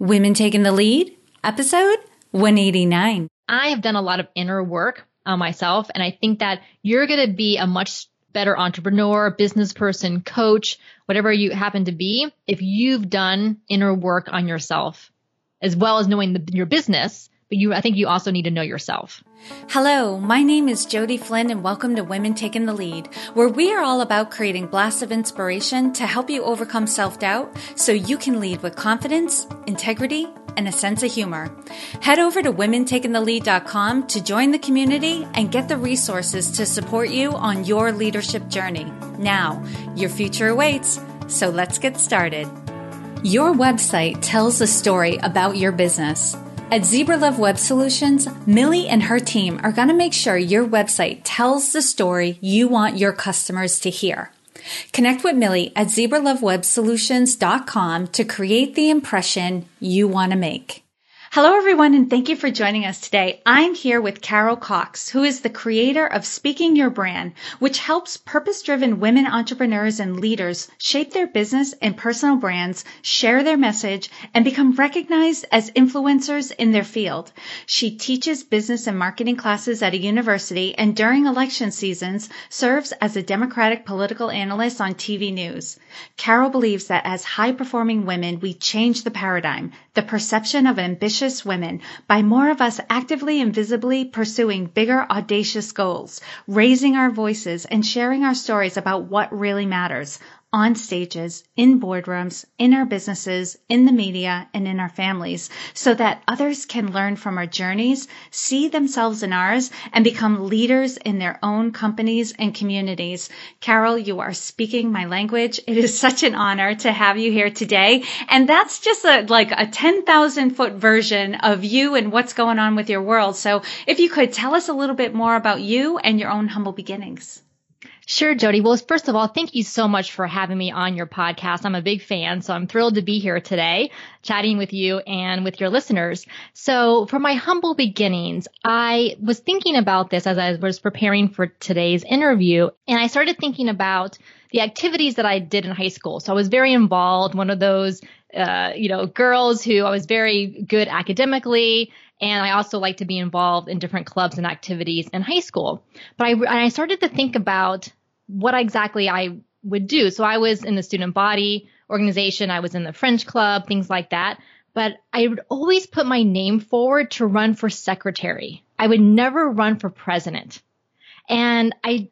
Women Taking the Lead, episode 189. I have done a lot of inner work on myself, and I think that you're going to be a much better entrepreneur, business person, coach, whatever you happen to be, if you've done inner work on yourself, as well as knowing the, your business. But you, I think you also need to know yourself. Hello, my name is Jody Flynn and welcome to Women Taking the Lead, where we are all about creating blasts of inspiration to help you overcome self-doubt so you can lead with confidence, integrity, and a sense of humor. Head over to womentakingthelead.com to join the community and get the resources to support you on your leadership journey. Now, your future awaits, so let's get started. Your website tells a story about your business. At Zebra Love Web Solutions, Millie and her team are going to make sure your website tells the story you want your customers to hear. Connect with Millie at zebralovewebsolutions.com to create the impression you want to make. Hello, everyone, and thank you for joining us today. I'm here with Carol Cox, who is the creator of Speaking Your Brand, which helps purpose driven women entrepreneurs and leaders shape their business and personal brands, share their message, and become recognized as influencers in their field. She teaches business and marketing classes at a university and during election seasons serves as a Democratic political analyst on TV news. Carol believes that as high performing women, we change the paradigm, the perception of ambitious women. By more of us actively and visibly pursuing bigger, audacious goals, raising our voices, and sharing our stories about what really matters on stages, in boardrooms, in our businesses, in the media, and in our families so that others can learn from our journeys, see themselves in ours, and become leaders in their own companies and communities. Carol, you are speaking my language. It is such an honor to have you here today. And that's just a, like a 10,000 foot version of you and what's going on with your world. So if you could tell us a little bit more about you and your own humble beginnings. Sure, Jody. Well, first of all, thank you so much for having me on your podcast. I'm a big fan, so I'm thrilled to be here today chatting with you and with your listeners. So for my humble beginnings, I was thinking about this as I was preparing for today's interview, and I started thinking about the activities that I did in high school. So I was very involved, one of those, uh, you know, girls who I was very good academically and I also like to be involved in different clubs and activities in high school. But I, I started to think about what exactly I would do. So I was in the student body organization, I was in the French club, things like that. But I would always put my name forward to run for secretary. I would never run for president. And I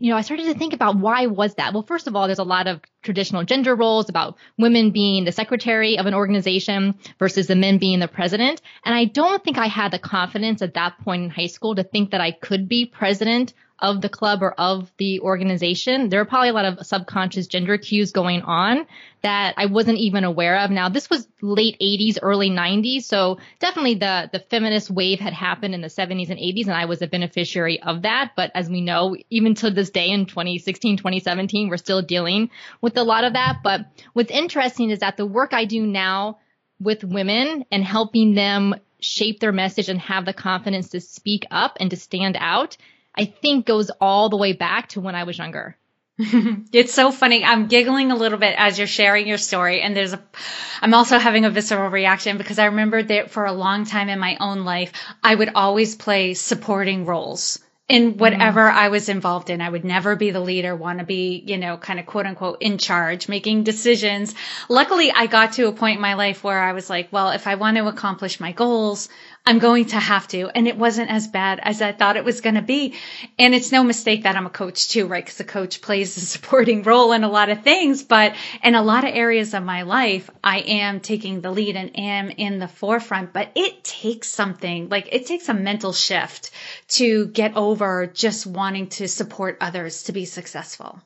you know, I started to think about why was that? Well, first of all, there's a lot of traditional gender roles about women being the secretary of an organization versus the men being the president. And I don't think I had the confidence at that point in high school to think that I could be president of the club or of the organization, there are probably a lot of subconscious gender cues going on that I wasn't even aware of. Now, this was late 80s, early 90s. So definitely the, the feminist wave had happened in the 70s and 80s, and I was a beneficiary of that. But as we know, even to this day in 2016, 2017, we're still dealing with a lot of that. But what's interesting is that the work I do now with women and helping them shape their message and have the confidence to speak up and to stand out I think goes all the way back to when I was younger. it's so funny. I'm giggling a little bit as you're sharing your story. And there's a, I'm also having a visceral reaction because I remember that for a long time in my own life, I would always play supporting roles in whatever mm. I was involved in. I would never be the leader, want to be, you know, kind of quote unquote in charge, making decisions. Luckily, I got to a point in my life where I was like, well, if I want to accomplish my goals, I'm going to have to. And it wasn't as bad as I thought it was going to be. And it's no mistake that I'm a coach too, right? Because a coach plays a supporting role in a lot of things, but in a lot of areas of my life, I am taking the lead and am in the forefront. But it takes something like it takes a mental shift to get over just wanting to support others to be successful.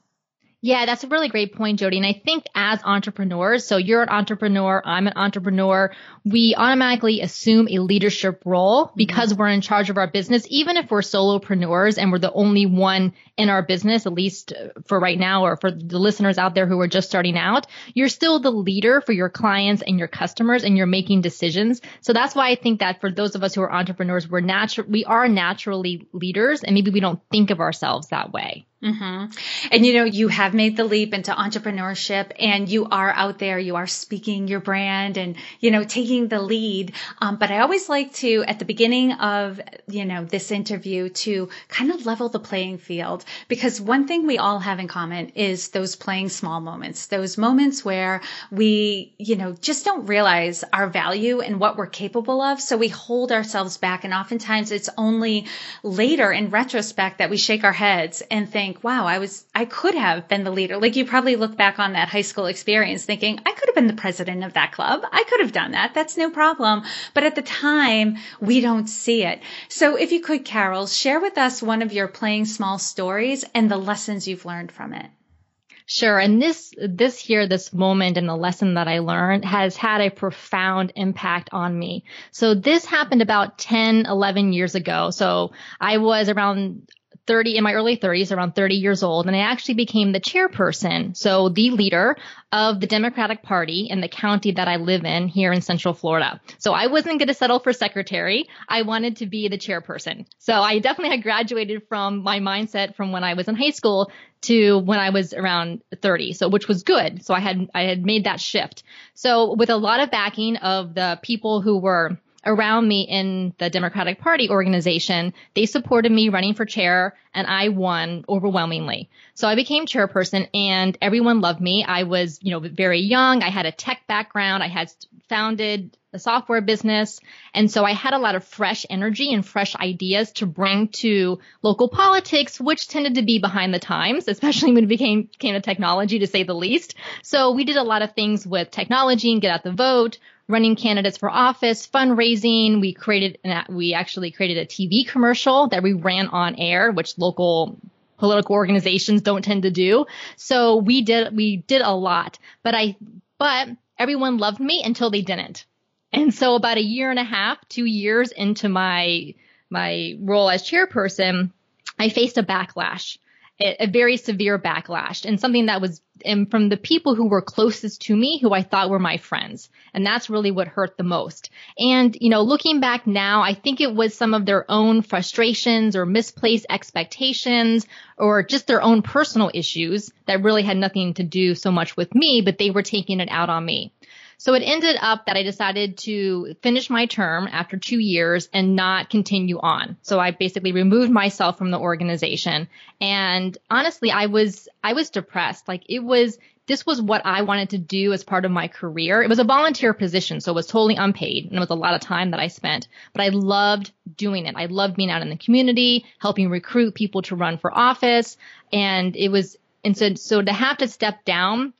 Yeah, that's a really great point, Jody. And I think as entrepreneurs, so you're an entrepreneur, I'm an entrepreneur, we automatically assume a leadership role mm-hmm. because mm-hmm. we're in charge of our business, even if we're solopreneurs and we're the only one in our business, at least for right now, or for the listeners out there who are just starting out, you're still the leader for your clients and your customers and you're making decisions. So that's why I think that for those of us who are entrepreneurs, we're natural, we are naturally leaders and maybe we don't think of ourselves that way. Mm-hmm. And you know, you have made the leap into entrepreneurship and you are out there, you are speaking your brand and, you know, taking the lead. Um, but I always like to, at the beginning of, you know, this interview to kind of level the playing field because one thing we all have in common is those playing small moments, those moments where we, you know, just don't realize our value and what we're capable of. So we hold ourselves back. And oftentimes it's only later in retrospect that we shake our heads and think, think, wow, I was, I could have been the leader. Like you probably look back on that high school experience thinking, I could have been the president of that club. I could have done that. That's no problem. But at the time, we don't see it. So if you could, Carol, share with us one of your playing small stories and the lessons you've learned from it. Sure. And this, this here, this moment and the lesson that I learned has had a profound impact on me. So this happened about 10, 11 years ago. So I was around 30 in my early 30s, around 30 years old, and I actually became the chairperson, so the leader of the Democratic Party in the county that I live in here in Central Florida. So I wasn't going to settle for secretary. I wanted to be the chairperson. So I definitely had graduated from my mindset from when I was in high school to when I was around 30. So which was good. So I had I had made that shift. So with a lot of backing of the people who were around me in the Democratic Party organization, they supported me running for chair and I won overwhelmingly. So I became chairperson and everyone loved me. I was, you know, very young. I had a tech background. I had founded a software business. And so I had a lot of fresh energy and fresh ideas to bring to local politics, which tended to be behind the times, especially when it became, came to technology to say the least. So we did a lot of things with technology and get out the vote, running candidates for office, fundraising. We created, we actually created a TV commercial that we ran on air, which local political organizations don't tend to do. So we did, we did a lot, but I, but everyone loved me until they didn't. And so about a year and a half, two years into my, my role as chairperson, I faced a backlash a very severe backlash and something that was and from the people who were closest to me, who I thought were my friends. And that's really what hurt the most. And, you know, looking back now, I think it was some of their own frustrations or misplaced expectations or just their own personal issues that really had nothing to do so much with me, but they were taking it out on me. So it ended up that I decided to finish my term after two years and not continue on. So I basically removed myself from the organization. And honestly, I was, I was depressed. Like it was, this was what I wanted to do as part of my career. It was a volunteer position, so it was totally unpaid and it was a lot of time that I spent, but I loved doing it. I loved being out in the community, helping recruit people to run for office. And it was, and so, so to have to step down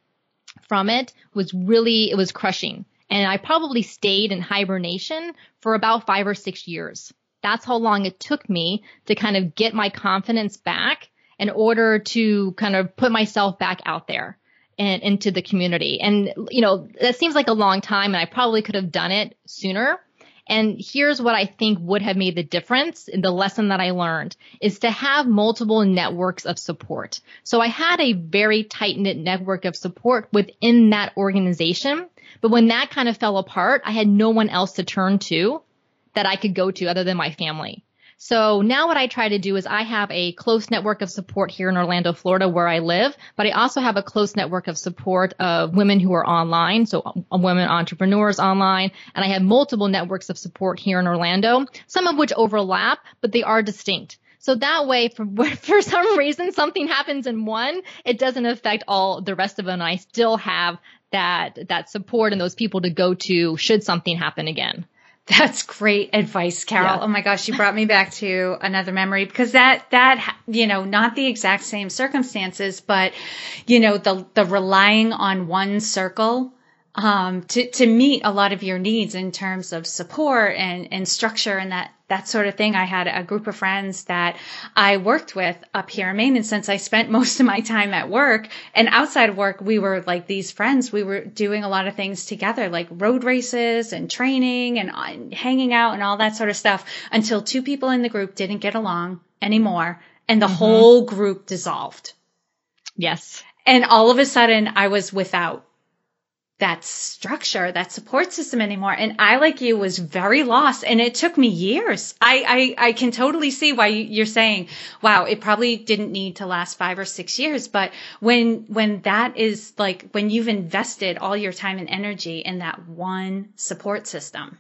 from it was really, it was crushing. And I probably stayed in hibernation for about five or six years. That's how long it took me to kind of get my confidence back in order to kind of put myself back out there and into the community. And, you know, that seems like a long time and I probably could have done it sooner. And here's what I think would have made the difference in the lesson that I learned is to have multiple networks of support. So I had a very tight knit network of support within that organization. But when that kind of fell apart, I had no one else to turn to that I could go to other than my family. So now what I try to do is I have a close network of support here in Orlando, Florida, where I live, but I also have a close network of support of women who are online, so uh, women entrepreneurs online, and I have multiple networks of support here in Orlando, some of which overlap, but they are distinct. So that way, for, for some reason, something happens in one, it doesn't affect all the rest of them. I still have that, that support and those people to go to should something happen again. That's great advice, Carol. Yeah. Oh my gosh, you brought me back to another memory because that that you know, not the exact same circumstances, but you know, the the relying on one circle um, to, to meet a lot of your needs in terms of support and, and structure and that, that sort of thing. I had a group of friends that I worked with up here in Maine. And since I spent most of my time at work and outside of work, we were like these friends. We were doing a lot of things together, like road races and training and, and hanging out and all that sort of stuff until two people in the group didn't get along anymore and the mm-hmm. whole group dissolved. Yes. And all of a sudden I was without that structure, that support system anymore. And I, like you, was very lost and it took me years. I, I, I can totally see why you're saying, wow, it probably didn't need to last five or six years. But when, when that is like, when you've invested all your time and energy in that one support system,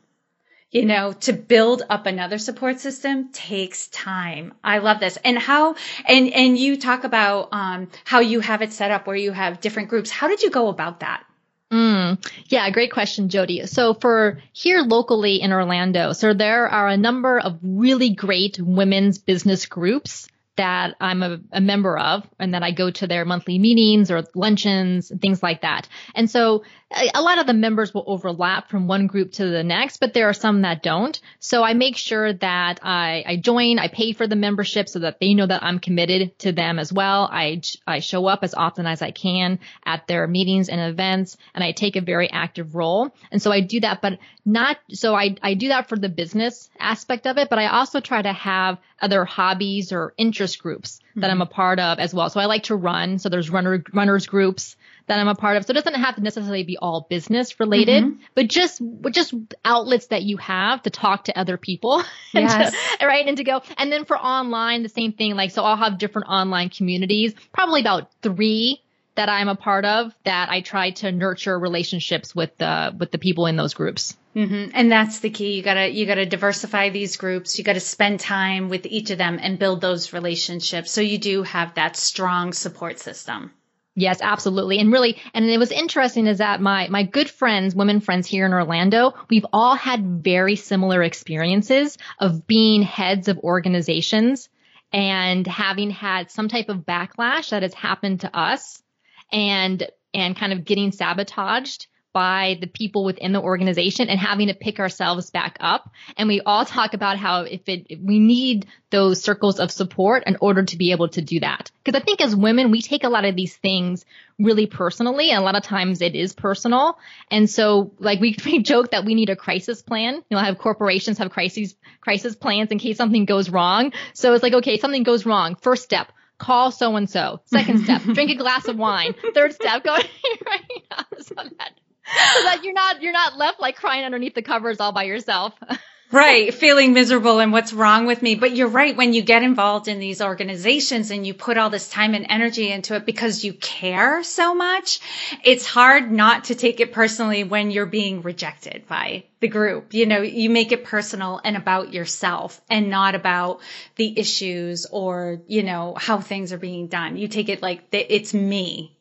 you know, to build up another support system takes time. I love this. And how, and, and you talk about, um, how you have it set up where you have different groups. How did you go about that? Mm, yeah, great question, Jody. So for here locally in Orlando, so there are a number of really great women's business groups that I'm a, a, member of and that I go to their monthly meetings or luncheons and things like that. And so a, a lot of the members will overlap from one group to the next, but there are some that don't. So I make sure that I, I join, I pay for the membership so that they know that I'm committed to them as well. I, I show up as often as I can at their meetings and events and I take a very active role. And so I do that, but not, so I, I do that for the business aspect of it, but I also try to have other hobbies or interest groups that mm-hmm. I'm a part of as well. So I like to run. So there's runner, runners groups that I'm a part of. So it doesn't have to necessarily be all business related, mm-hmm. but just, just outlets that you have to talk to other people. and to, right. And to go. And then for online, the same thing. Like, so I'll have different online communities, probably about three that I'm a part of that I try to nurture relationships with the with the people in those groups. Mm-hmm. And that's the key. You gotta you gotta diversify these groups. You gotta spend time with each of them and build those relationships so you do have that strong support system. Yes, absolutely. And really, and it was interesting is that my, my good friends, women friends here in Orlando, we've all had very similar experiences of being heads of organizations and having had some type of backlash that has happened to us and and kind of getting sabotaged by the people within the organization and having to pick ourselves back up. And we all talk about how if it, if we need those circles of support in order to be able to do that. Cause I think as women, we take a lot of these things really personally. And a lot of times it is personal. And so like we, we joke that we need a crisis plan. You know, have corporations have crises, crisis plans in case something goes wrong. So it's like, okay, something goes wrong. First step, call so and so. Second step, drink a glass of wine. Third step, go right. So that, so that you're not you're not left like crying underneath the covers all by yourself. right, feeling miserable and what's wrong with me. But you're right. When you get involved in these organizations and you put all this time and energy into it because you care so much, it's hard not to take it personally when you're being rejected by the group. You know, you make it personal and about yourself and not about the issues or, you know, how things are being done. You take it like it's me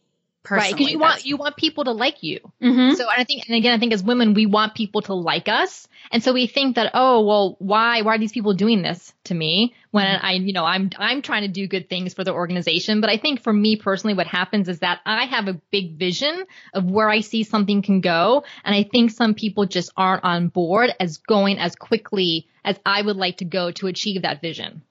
Right, because you want you want people to like you. Mm-hmm. So I think, and again, I think as women, we want people to like us, and so we think that, oh, well, why why are these people doing this to me when mm-hmm. I, you know, I'm I'm trying to do good things for the organization. But I think for me personally, what happens is that I have a big vision of where I see something can go, and I think some people just aren't on board as going as quickly as I would like to go to achieve that vision.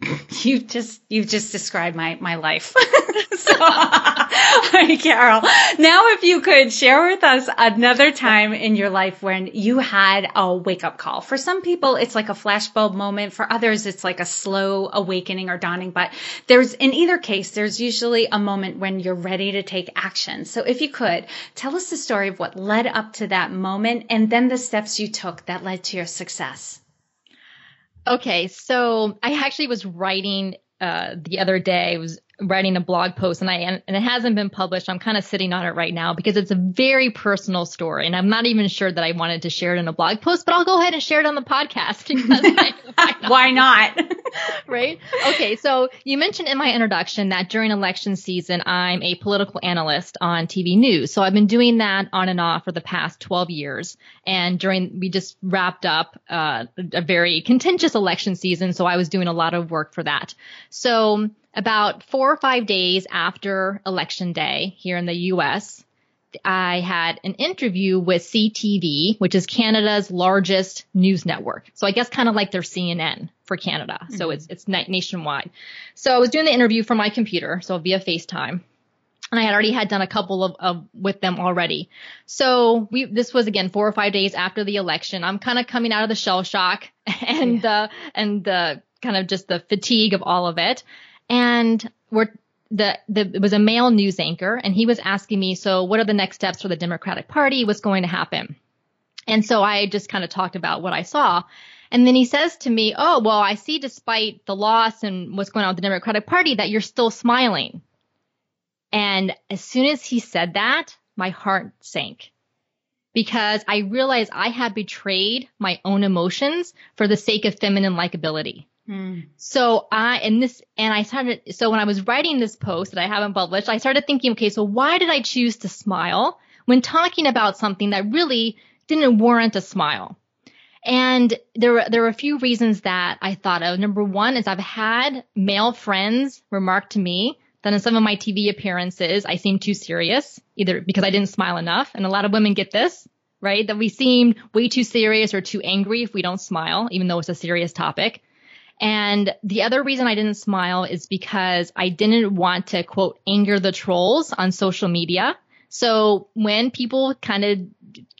you just you've just described my my life. so, Carol. Now, if you could share with us another time in your life when you had a wake up call. For some people, it's like a flashbulb moment. For others, it's like a slow awakening or dawning. But there's in either case, there's usually a moment when you're ready to take action. So, if you could tell us the story of what led up to that moment, and then the steps you took that led to your success. Okay, so I actually was writing uh, the other day. Was writing a blog post and I and, it hasn't been published. I'm kind of sitting on it right now because it's a very personal story and I'm not even sure that I wanted to share it in a blog post, but I'll go ahead and share it on the podcast because I, why not? right? Okay, so you mentioned in my introduction that during election season I'm a political analyst on TV news. So I've been doing that on and off for the past 12 years and during we just wrapped up uh, a very contentious election season, so I was doing a lot of work for that. So about four or five days after election day here in the US, I had an interview with CTV, which is Canada's largest news network. So I guess kind of like their CNN for Canada. Mm-hmm. So it's, it's nationwide. So I was doing the interview from my computer, so via FaceTime. And I had already had done a couple of, of with them already. So we, this was again four or five days after the election. I'm kind of coming out of the shell shock and, yeah. uh, and the kind of just the fatigue of all of it. And we're the, the, it was a male news anchor and he was asking me, so what are the next steps for the Democratic Party? What's going to happen? And so I just kind of talked about what I saw. And then he says to me, Oh, well, I see despite the loss and what's going on with the Democratic Party that you're still smiling. And as soon as he said that, my heart sank because I realized I had betrayed my own emotions for the sake of feminine likability. Hmm. So I, and this, and I started, so when I was writing this post that I haven't published, I started thinking, okay, so why did I choose to smile when talking about something that really didn't warrant a smile? And there were, there were a few reasons that I thought of. Number one is I've had male friends remark to me that in some of my TV appearances, I seem too serious, either because I didn't smile enough. And a lot of women get this, right? That we seem way too serious or too angry if we don't smile, even though it's a serious topic. And the other reason I didn't smile is because I didn't want to quote anger the trolls on social media. So when people kind of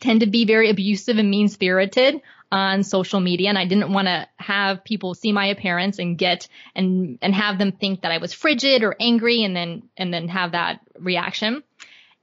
tend to be very abusive and mean spirited on social media and I didn't want to have people see my appearance and get and and have them think that I was frigid or angry and then and then have that reaction.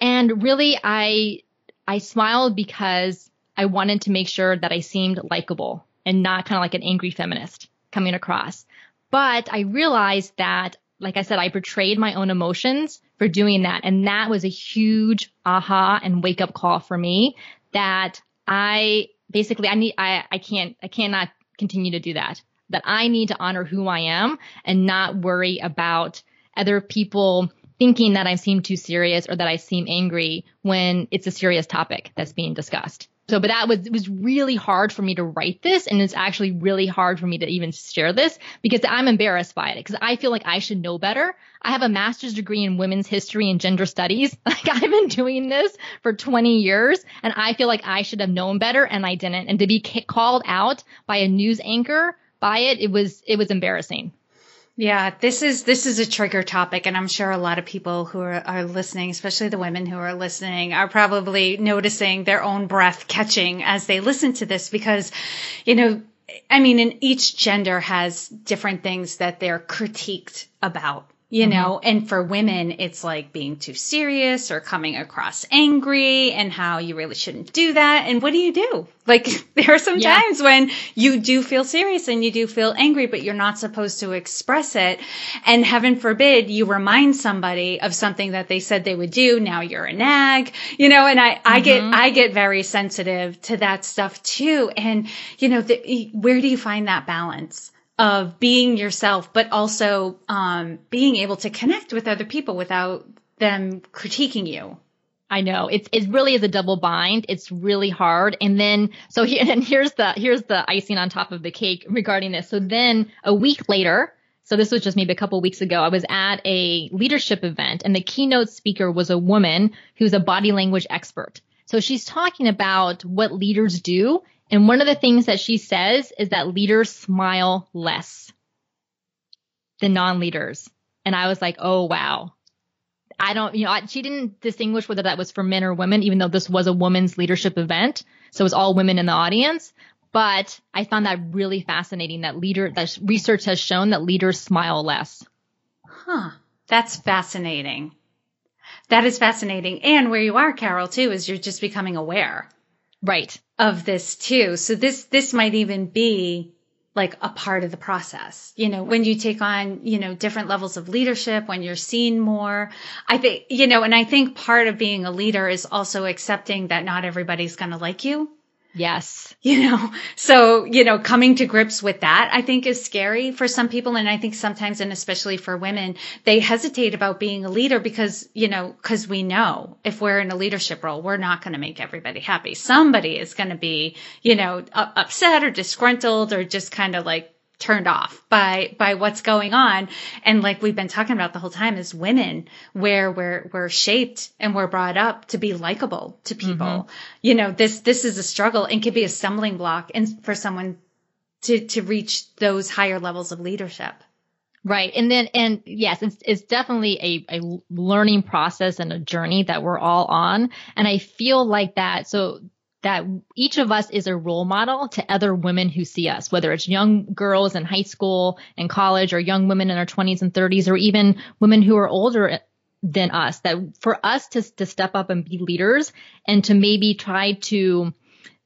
And really I I smiled because I wanted to make sure that I seemed likable and not kind of like an angry feminist coming across. But I realized that like I said, I betrayed my own emotions for doing that. And that was a huge aha and wake up call for me that I basically I need I I can't I cannot continue to do that. That I need to honor who I am and not worry about other people thinking that I seem too serious or that I seem angry when it's a serious topic that's being discussed. So, but that was, it was really hard for me to write this. And it's actually really hard for me to even share this because I'm embarrassed by it because I feel like I should know better. I have a master's degree in women's history and gender studies. Like I've been doing this for 20 years and I feel like I should have known better and I didn't. And to be called out by a news anchor by it, it was, it was embarrassing. Yeah, this is this is a trigger topic, and I'm sure a lot of people who are, are listening, especially the women who are listening, are probably noticing their own breath catching as they listen to this because, you know, I mean, in each gender has different things that they're critiqued about you mm-hmm. know and for women it's like being too serious or coming across angry and how you really shouldn't do that and what do you do like there are some yeah. times when you do feel serious and you do feel angry but you're not supposed to express it and heaven forbid you remind somebody of something that they said they would do now you're a nag you know and i i mm-hmm. get i get very sensitive to that stuff too and you know the, where do you find that balance of being yourself, but also um, being able to connect with other people without them critiquing you. I know it's it really is a double bind. It's really hard. And then so here and here's the here's the icing on top of the cake regarding this. So then a week later, so this was just maybe a couple weeks ago, I was at a leadership event and the keynote speaker was a woman who's a body language expert. So she's talking about what leaders do and one of the things that she says is that leaders smile less than non-leaders. And I was like, oh wow. I don't, you know, she didn't distinguish whether that was for men or women, even though this was a women's leadership event. So it was all women in the audience. But I found that really fascinating that leader, that research has shown that leaders smile less. Huh. That's fascinating. That is fascinating. And where you are, Carol, too, is you're just becoming aware. Right. Of this too. So this, this might even be like a part of the process. You know, when you take on, you know, different levels of leadership, when you're seen more, I think, you know, and I think part of being a leader is also accepting that not everybody's going to like you. Yes. You know, so, you know, coming to grips with that, I think is scary for some people. And I think sometimes, and especially for women, they hesitate about being a leader because, you know, cause we know if we're in a leadership role, we're not going to make everybody happy. Somebody is going to be, you know, upset or disgruntled or just kind of like turned off by by what's going on and like we've been talking about the whole time is women where we're we're shaped and we're brought up to be likable to people mm-hmm. you know this this is a struggle and can be a stumbling block and for someone to to reach those higher levels of leadership Right. And then, and yes, it's, it's definitely a, a learning process and a journey that we're all on. And I feel like that. So that each of us is a role model to other women who see us, whether it's young girls in high school and college or young women in our 20s and 30s or even women who are older than us that for us to, to step up and be leaders and to maybe try to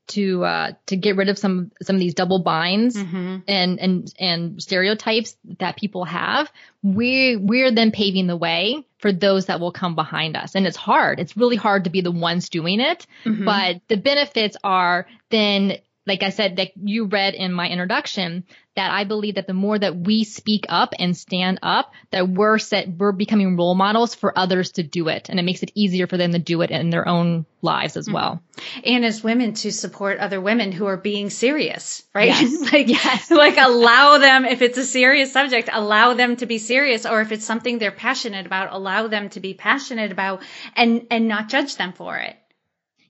to uh, to get rid of some some of these double binds mm-hmm. and and and stereotypes that people have. We we're then paving the way for those that will come behind us, and it's hard. It's really hard to be the ones doing it, mm-hmm. but the benefits are then like I said, that you read in my introduction, that I believe that the more that we speak up and stand up, that we're set, we're becoming role models for others to do it. And it makes it easier for them to do it in their own lives as well. Mm-hmm. And as women to support other women who are being serious, right? Yes. like, yes. like allow them, if it's a serious subject, allow them to be serious. Or if it's something they're passionate about, allow them to be passionate about and, and not judge them for it.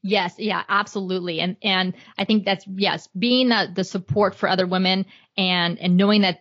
Yes, yeah, absolutely. And and I think that's yes, being the, the support for other women and and knowing that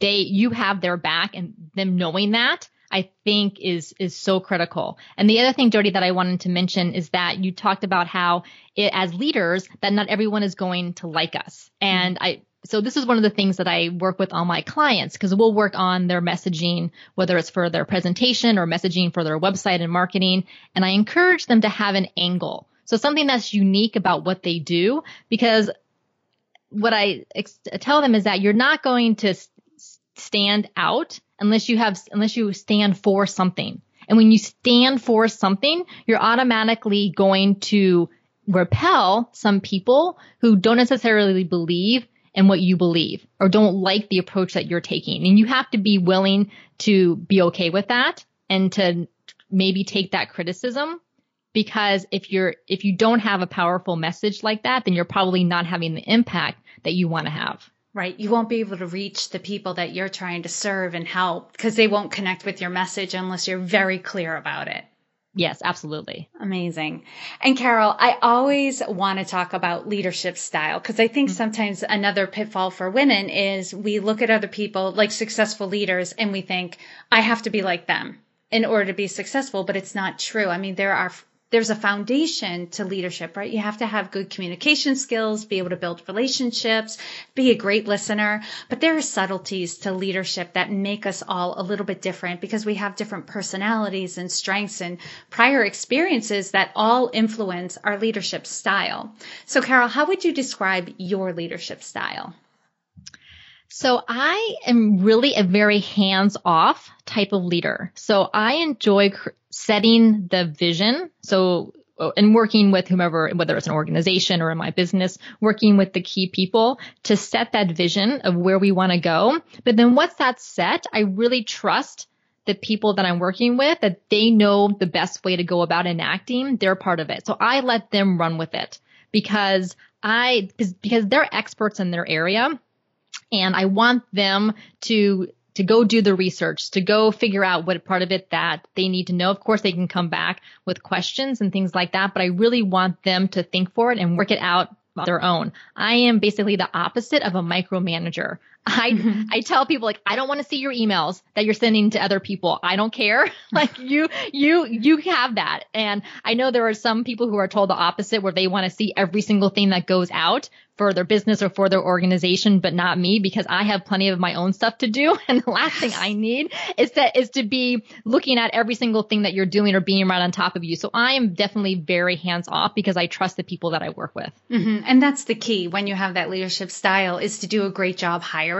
they you have their back and them knowing that I think is is so critical. And the other thing, Jody, that I wanted to mention is that you talked about how it, as leaders that not everyone is going to like us. And I so this is one of the things that I work with all my clients because we'll work on their messaging, whether it's for their presentation or messaging for their website and marketing. And I encourage them to have an angle. So something that's unique about what they do, because what I ex- tell them is that you're not going to s- stand out unless you have, unless you stand for something. And when you stand for something, you're automatically going to repel some people who don't necessarily believe in what you believe or don't like the approach that you're taking. And you have to be willing to be okay with that and to maybe take that criticism because if you're if you don't have a powerful message like that then you're probably not having the impact that you want to have right you won't be able to reach the people that you're trying to serve and help because they won't connect with your message unless you're very clear about it Yes, absolutely. Amazing. And Carol, I always want to talk about leadership style because I think mm-hmm. sometimes another pitfall for women is we look at other people like successful leaders and we think, I have to be like them in order to be successful, but it's not true. I mean, there are there's a foundation to leadership, right? You have to have good communication skills, be able to build relationships, be a great listener. But there are subtleties to leadership that make us all a little bit different because we have different personalities and strengths and prior experiences that all influence our leadership style. So, Carol, how would you describe your leadership style? So I am really a very hands off type of leader. So I enjoy cr- setting the vision. So uh, and working with whomever, whether it's an organization or in my business, working with the key people to set that vision of where we want to go. But then once that's set, I really trust the people that I'm working with that they know the best way to go about enacting their part of it. So I let them run with it because I, because they're experts in their area and I want them to to go do the research, to go figure out what part of it that they need to know. Of course, they can come back with questions and things like that, but I really want them to think for it and work it out on their own. I am basically the opposite of a micromanager. I mm-hmm. I tell people like I don't want to see your emails that you're sending to other people. I don't care. like you you you have that. And I know there are some people who are told the opposite where they want to see every single thing that goes out for their business or for their organization, but not me because I have plenty of my own stuff to do. And the last thing I need is that is to be looking at every single thing that you're doing or being right on top of you. So I am definitely very hands off because I trust the people that I work with. Mm-hmm. And that's the key when you have that leadership style is to do a great job hiring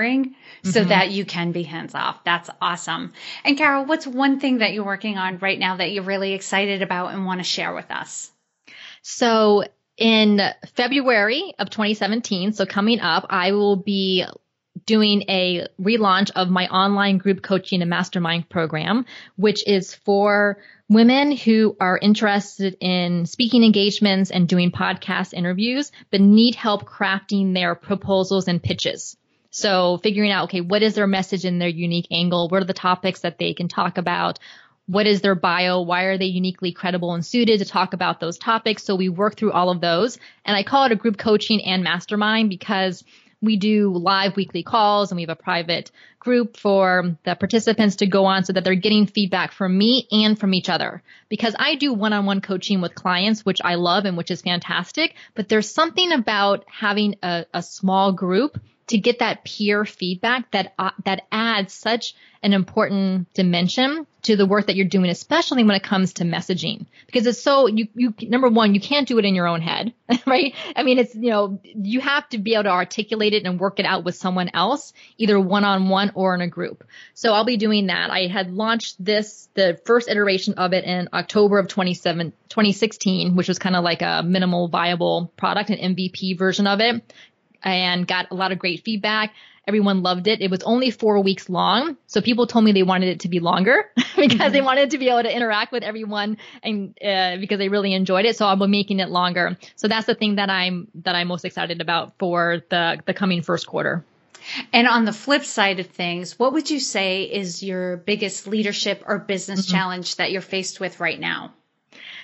so mm-hmm. that you can be hands off. That's awesome. And Carol, what's one thing that you're working on right now that you're really excited about and want to share with us? So in February of 2017, so coming up, I will be doing a relaunch of my online group coaching and mastermind program, which is for women who are interested in speaking engagements and doing podcast interviews, but need help crafting their proposals and pitches. So figuring out, okay, what is their message in their unique angle? What are the topics that they can talk about? what is their bio? Why are they uniquely credible and suited to talk about those topics? So we work through all of those. And I call it a group coaching and mastermind because we do live weekly calls and we have a private group for the participants to go on so that they're getting feedback from me and from each other. Because I do one-on-one coaching with clients, which I love and which is fantastic, but there's something about having a, a small group to get that peer feedback that uh, that adds such an important dimension to the work that you're doing, especially when it comes to messaging, because it's so you you number one you can't do it in your own head, right? I mean, it's you know you have to be able to articulate it and work it out with someone else, either one on one or in a group. So I'll be doing that. I had launched this the first iteration of it in October of 2016, which was kind of like a minimal viable product, an MVP version of it and got a lot of great feedback. Everyone loved it. It was only four weeks long. So people told me they wanted it to be longer because mm-hmm. they wanted to be able to interact with everyone and uh, because they really enjoyed it. So be making it longer. So that's the thing that I'm, that I'm most excited about for the, the coming first quarter. And on the flip side of things, what would you say is your biggest leadership or business mm-hmm. challenge that you're faced with right now?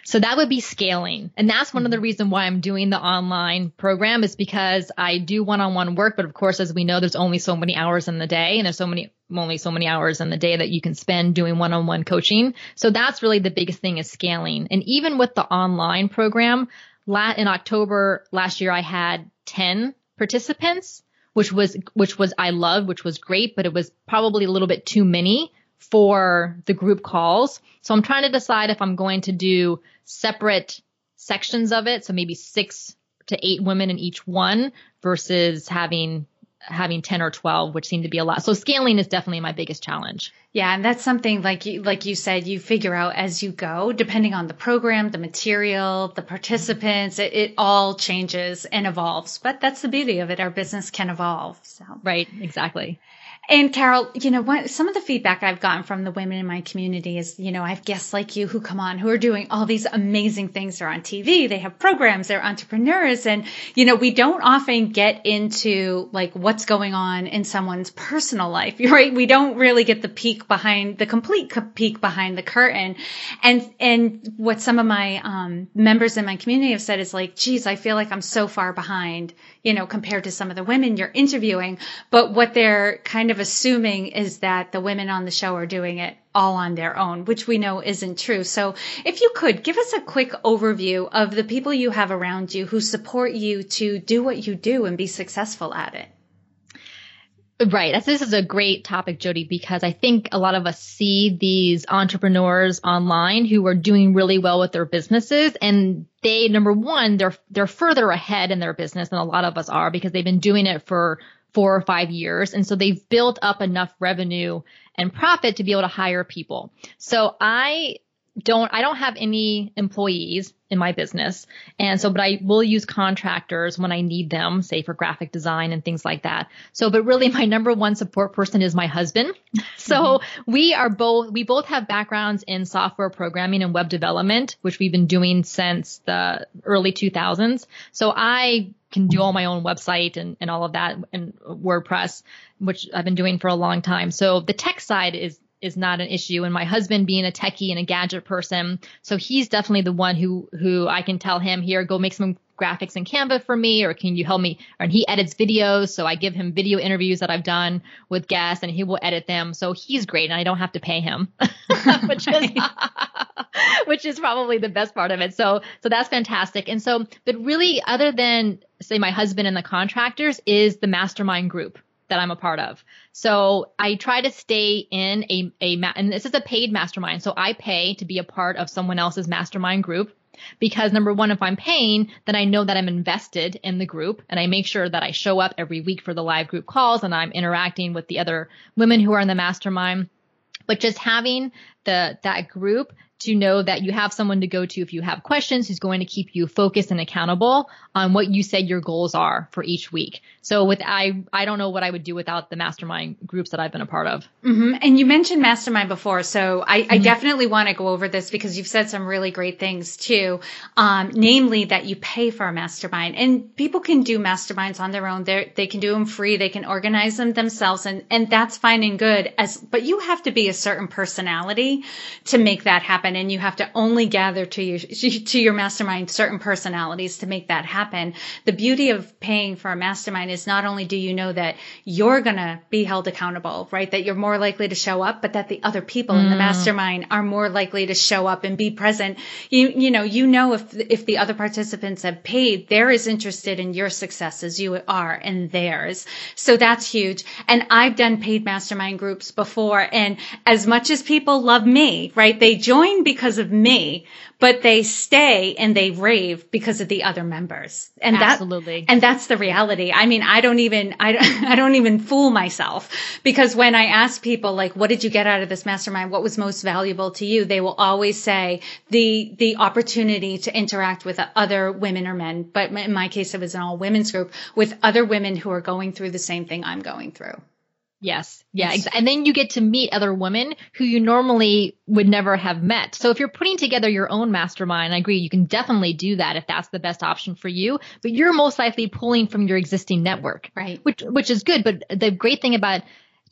So that would be scaling. And that's one of the mm-hmm. reasons why I'm doing the online program is because I do one-on-one work. But of course, as we know, there's only so many hours in the day and there's so many, only so many hours in the day that you can spend doing one-on-one coaching. So that's really the biggest thing is scaling. And even with the online program, in October last year, I had 10 participants, which was, which was, I loved, which was great, but it was probably a little bit too many for the group calls. So I'm trying to decide if I'm going to do separate sections of it. So maybe six to eight women in each one versus having having 10 or 12 which seem to be a lot. So scaling is definitely my biggest challenge. Yeah and that's something like you like you said you figure out as you go depending on the program the material the participants it, it all changes and evolves. But that's the beauty of it. Our business can evolve so. Right exactly and Carol, you know what? Some of the feedback I've gotten from the women in my community is, you know, I have guests like you who come on who are doing all these amazing things. They're on TV, they have programs, they're entrepreneurs. And, you know, we don't often get into like what's going on in someone's personal life, right? We don't really get the peek behind the complete peek behind the curtain. And, and what some of my, um, members in my community have said is like, geez, I feel like I'm so far behind, you know, compared to some of the women you're interviewing. But what they're kind of assuming is that the women on the show are doing it all on their own, which we know isn't true. So if you could give us a quick overview of the people you have around you who support you to do what you do and be successful at it. Right. This is a great topic, Jody, because I think a lot of us see these entrepreneurs online who are doing really well with their businesses and they, number one, they're, they're further ahead in their business than a lot of us are because they've been doing it for four or five years. And so they've built up enough revenue and profit to be able to hire people. So I don't, I don't have any employees in my business. And so, but I will use contractors when I need them, say for graphic design and things like that. So, but really my number one support person is my husband. So mm-hmm. we are both, we both have backgrounds in software programming and web development, which we've been doing since the early 2000s. So I can do all my own website and, and all of that and WordPress, which I've been doing for a long time. So the tech side is is not an issue. And my husband being a techie and a gadget person, so he's definitely the one who who I can tell him here, go make some graphics in Canva for me, or can you help me? And he edits videos, so I give him video interviews that I've done with guests, and he will edit them. So he's great, and I don't have to pay him, which is which is probably the best part of it. So so that's fantastic. And so, but really, other than say my husband and the contractors, is the mastermind group that I'm a part of. So I try to stay in a, a, and this is a paid mastermind. So I pay to be a part of someone else's mastermind group because number one, if I'm paying, then I know that I'm invested in the group and I make sure that I show up every week for the live group calls and I'm interacting with the other women who are in the mastermind. But just having the, that group to know that you have someone to go to if you have questions who's going to keep you focused and accountable on what you said your goals are for each week. So with I I don't know what I would do without the mastermind groups that I've been a part of. Mm-hmm. And you mentioned mastermind before, so I, mm-hmm. I definitely want to go over this because you've said some really great things too. Um, namely that you pay for a mastermind, and people can do masterminds on their own. They they can do them free. They can organize them themselves, and and that's fine and good. As but you have to be a certain personality to make that happen. And you have to only gather to your, to your mastermind certain personalities to make that happen. The beauty of paying for a mastermind is not only do you know that you're going to be held accountable, right? That you're more likely to show up, but that the other people mm. in the mm. mastermind are more likely to show up and be present. You, you know, you know, if, if the other participants have paid, they're as interested in your success as you are in theirs. So that's huge. And I've done paid mastermind groups before. And as much as people love me, right? They join because of me, but they stay and they rave because of the other members. And Absolutely. that, and that's the reality. I mean, I don't even, I, I don't even fool myself because when I ask people, like, what did you get out of this mastermind? What was most valuable to you? They will always say the, the opportunity to interact with other women or men. But in my case, it was an all women's group with other women who are going through the same thing I'm going through. Yes. Yeah. Ex- and then you get to meet other women who you normally would never have met. So if you're putting together your own mastermind, I agree, you can definitely do that if that's the best option for you, but you're most likely pulling from your existing network. Right. Which, which is good. But the great thing about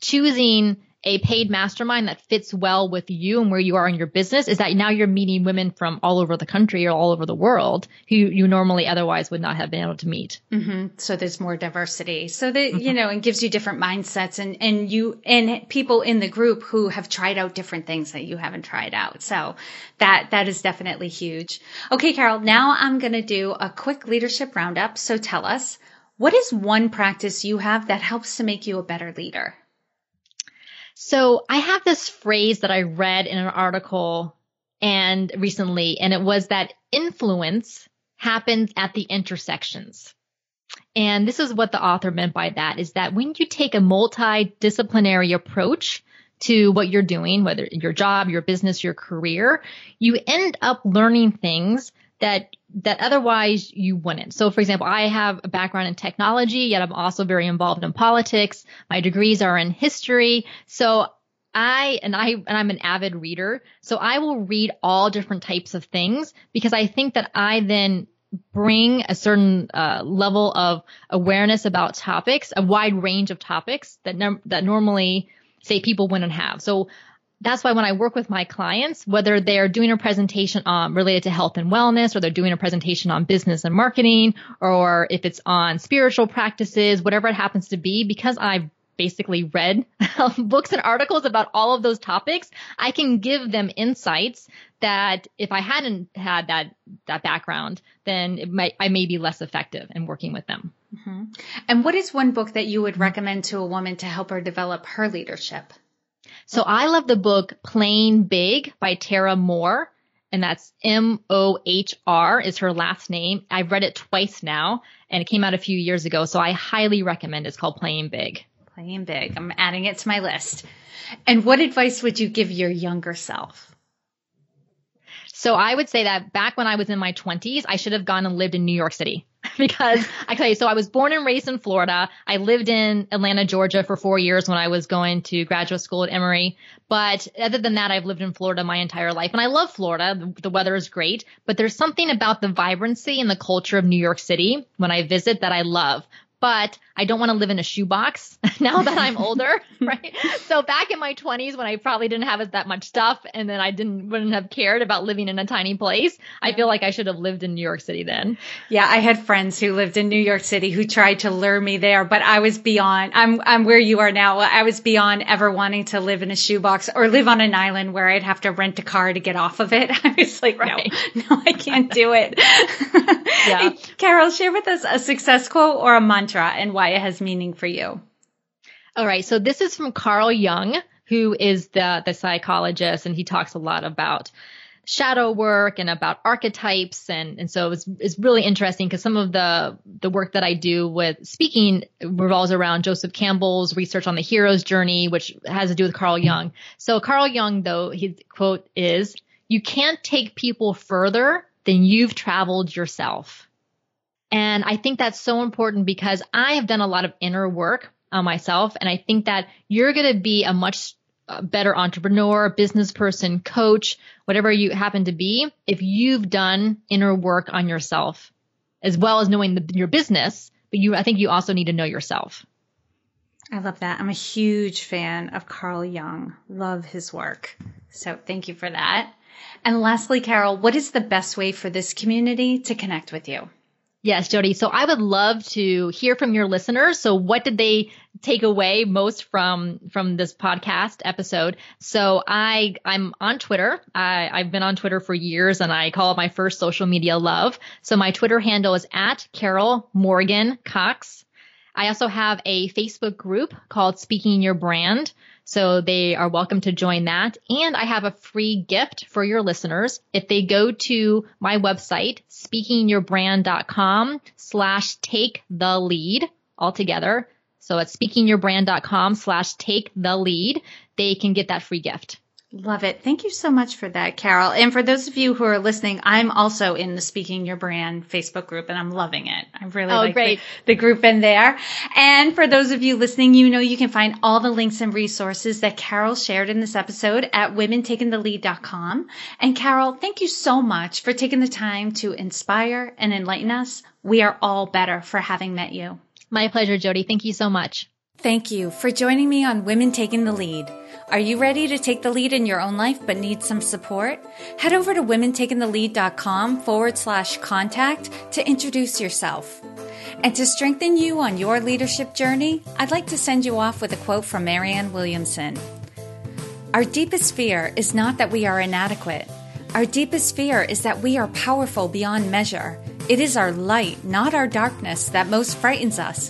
choosing a paid mastermind that fits well with you and where you are in your business is that now you're meeting women from all over the country or all over the world who you normally otherwise would not have been able to meet. Mm-hmm. So there's more diversity. So that, mm-hmm. you know, and gives you different mindsets and, and you, and people in the group who have tried out different things that you haven't tried out. So that, that is definitely huge. Okay, Carol, now I'm going to do a quick leadership roundup. So tell us, what is one practice you have that helps to make you a better leader? So I have this phrase that I read in an article and recently, and it was that influence happens at the intersections. And this is what the author meant by that is that when you take a multidisciplinary approach to what you're doing, whether your job, your business, your career, you end up learning things that that otherwise you wouldn't. So for example, I have a background in technology, yet I'm also very involved in politics. My degrees are in history. So I and I and I'm an avid reader. So I will read all different types of things because I think that I then bring a certain uh, level of awareness about topics, a wide range of topics that that normally say people wouldn't have. So that's why when I work with my clients, whether they're doing a presentation um, related to health and wellness, or they're doing a presentation on business and marketing, or if it's on spiritual practices, whatever it happens to be, because I've basically read books and articles about all of those topics, I can give them insights that if I hadn't had that that background, then might I may be less effective in working with them. Mm-hmm. And what is one book that you would recommend to a woman to help her develop her leadership? So I love the book Playing Big by Tara Mohr. And that's M-O-H-R is her last name. I've read it twice now and it came out a few years ago. So I highly recommend it. It's called Playing Big. Playing Big. I'm adding it to my list. And what advice would you give your younger self? So I would say that back when I was in my 20s, I should have gone and lived in New York City because I tell you, so I was born and raised in Florida. I lived in Atlanta, Georgia for four years when I was going to graduate school at Emory. But other than that, I've lived in Florida my entire life and I love Florida. The, the weather is great, but there's something about the vibrancy and the culture of New York City when I visit that I love but I don't want to live in a shoebox now that I'm older, right? So back in my 20s when I probably didn't have that much stuff and then I didn't wouldn't have cared about living in a tiny place, I feel like I should have lived in New York City then. Yeah, I had friends who lived in New York City who tried to lure me there, but I was beyond I'm I'm where you are now. I was beyond ever wanting to live in a shoebox or live on an island where I'd have to rent a car to get off of it. I was like, right. no, no, I can't do it. Yeah. Carol, share with us a success quote or a mantra mantra and why it has meaning for you. All right. So this is from Carl Jung, who is the, the psychologist, and he talks a lot about shadow work and about archetypes and and so it's it's really interesting because some of the the work that I do with speaking revolves around Joseph Campbell's research on the hero's journey which has to do with Carl Jung. So Carl Jung though his quote is you can't take people further than you've traveled yourself. And I think that's so important because I have done a lot of inner work on myself. And I think that you're going to be a much uh, better entrepreneur, business person, coach, whatever you happen to be, if you've done inner work on yourself, as well as knowing the, your business. But you, I think you also need to know yourself. I love that. I'm a huge fan of Carl Jung. Love his work. So thank you for that. And lastly, Carol, what is the best way for this community to connect with you? Yes, Jody. So I would love to hear from your listeners. So what did they take away most from from this podcast episode? So I I'm on Twitter. I, I've been on Twitter for years and I call it my first social media love. So my Twitter handle is at Carol Morgan Cox. I also have a Facebook group called Speaking Your Brand. So they are welcome to join that. And I have a free gift for your listeners. If they go to my website, speakingyourbrand.com slash take the lead altogether. So it's speakingyourbrand.com slash take the lead. They can get that free gift. Love it. Thank you so much for that, Carol. And for those of you who are listening, I'm also in the Speaking Your Brand Facebook group and I'm loving it. I really oh, like the, the, group in there. And for those of you listening, you know you can find all the links and resources that Carol shared in this episode at womentakingthelead.com. And Carol, thank you so much for taking the time to inspire and enlighten us. We are all better for having met you. My pleasure, Jody. Thank you so much. Thank you for joining me on Women Taking the Lead. Are you ready to take the lead in your own life but need some support? Head over to womentakingthelead.com forward slash contact to introduce yourself. And to strengthen you on your leadership journey, I'd like to send you off with a quote from Marianne Williamson. Our deepest fear is not that we are inadequate. Our deepest fear is that we are powerful beyond measure. It is our light, not our darkness, that most frightens us.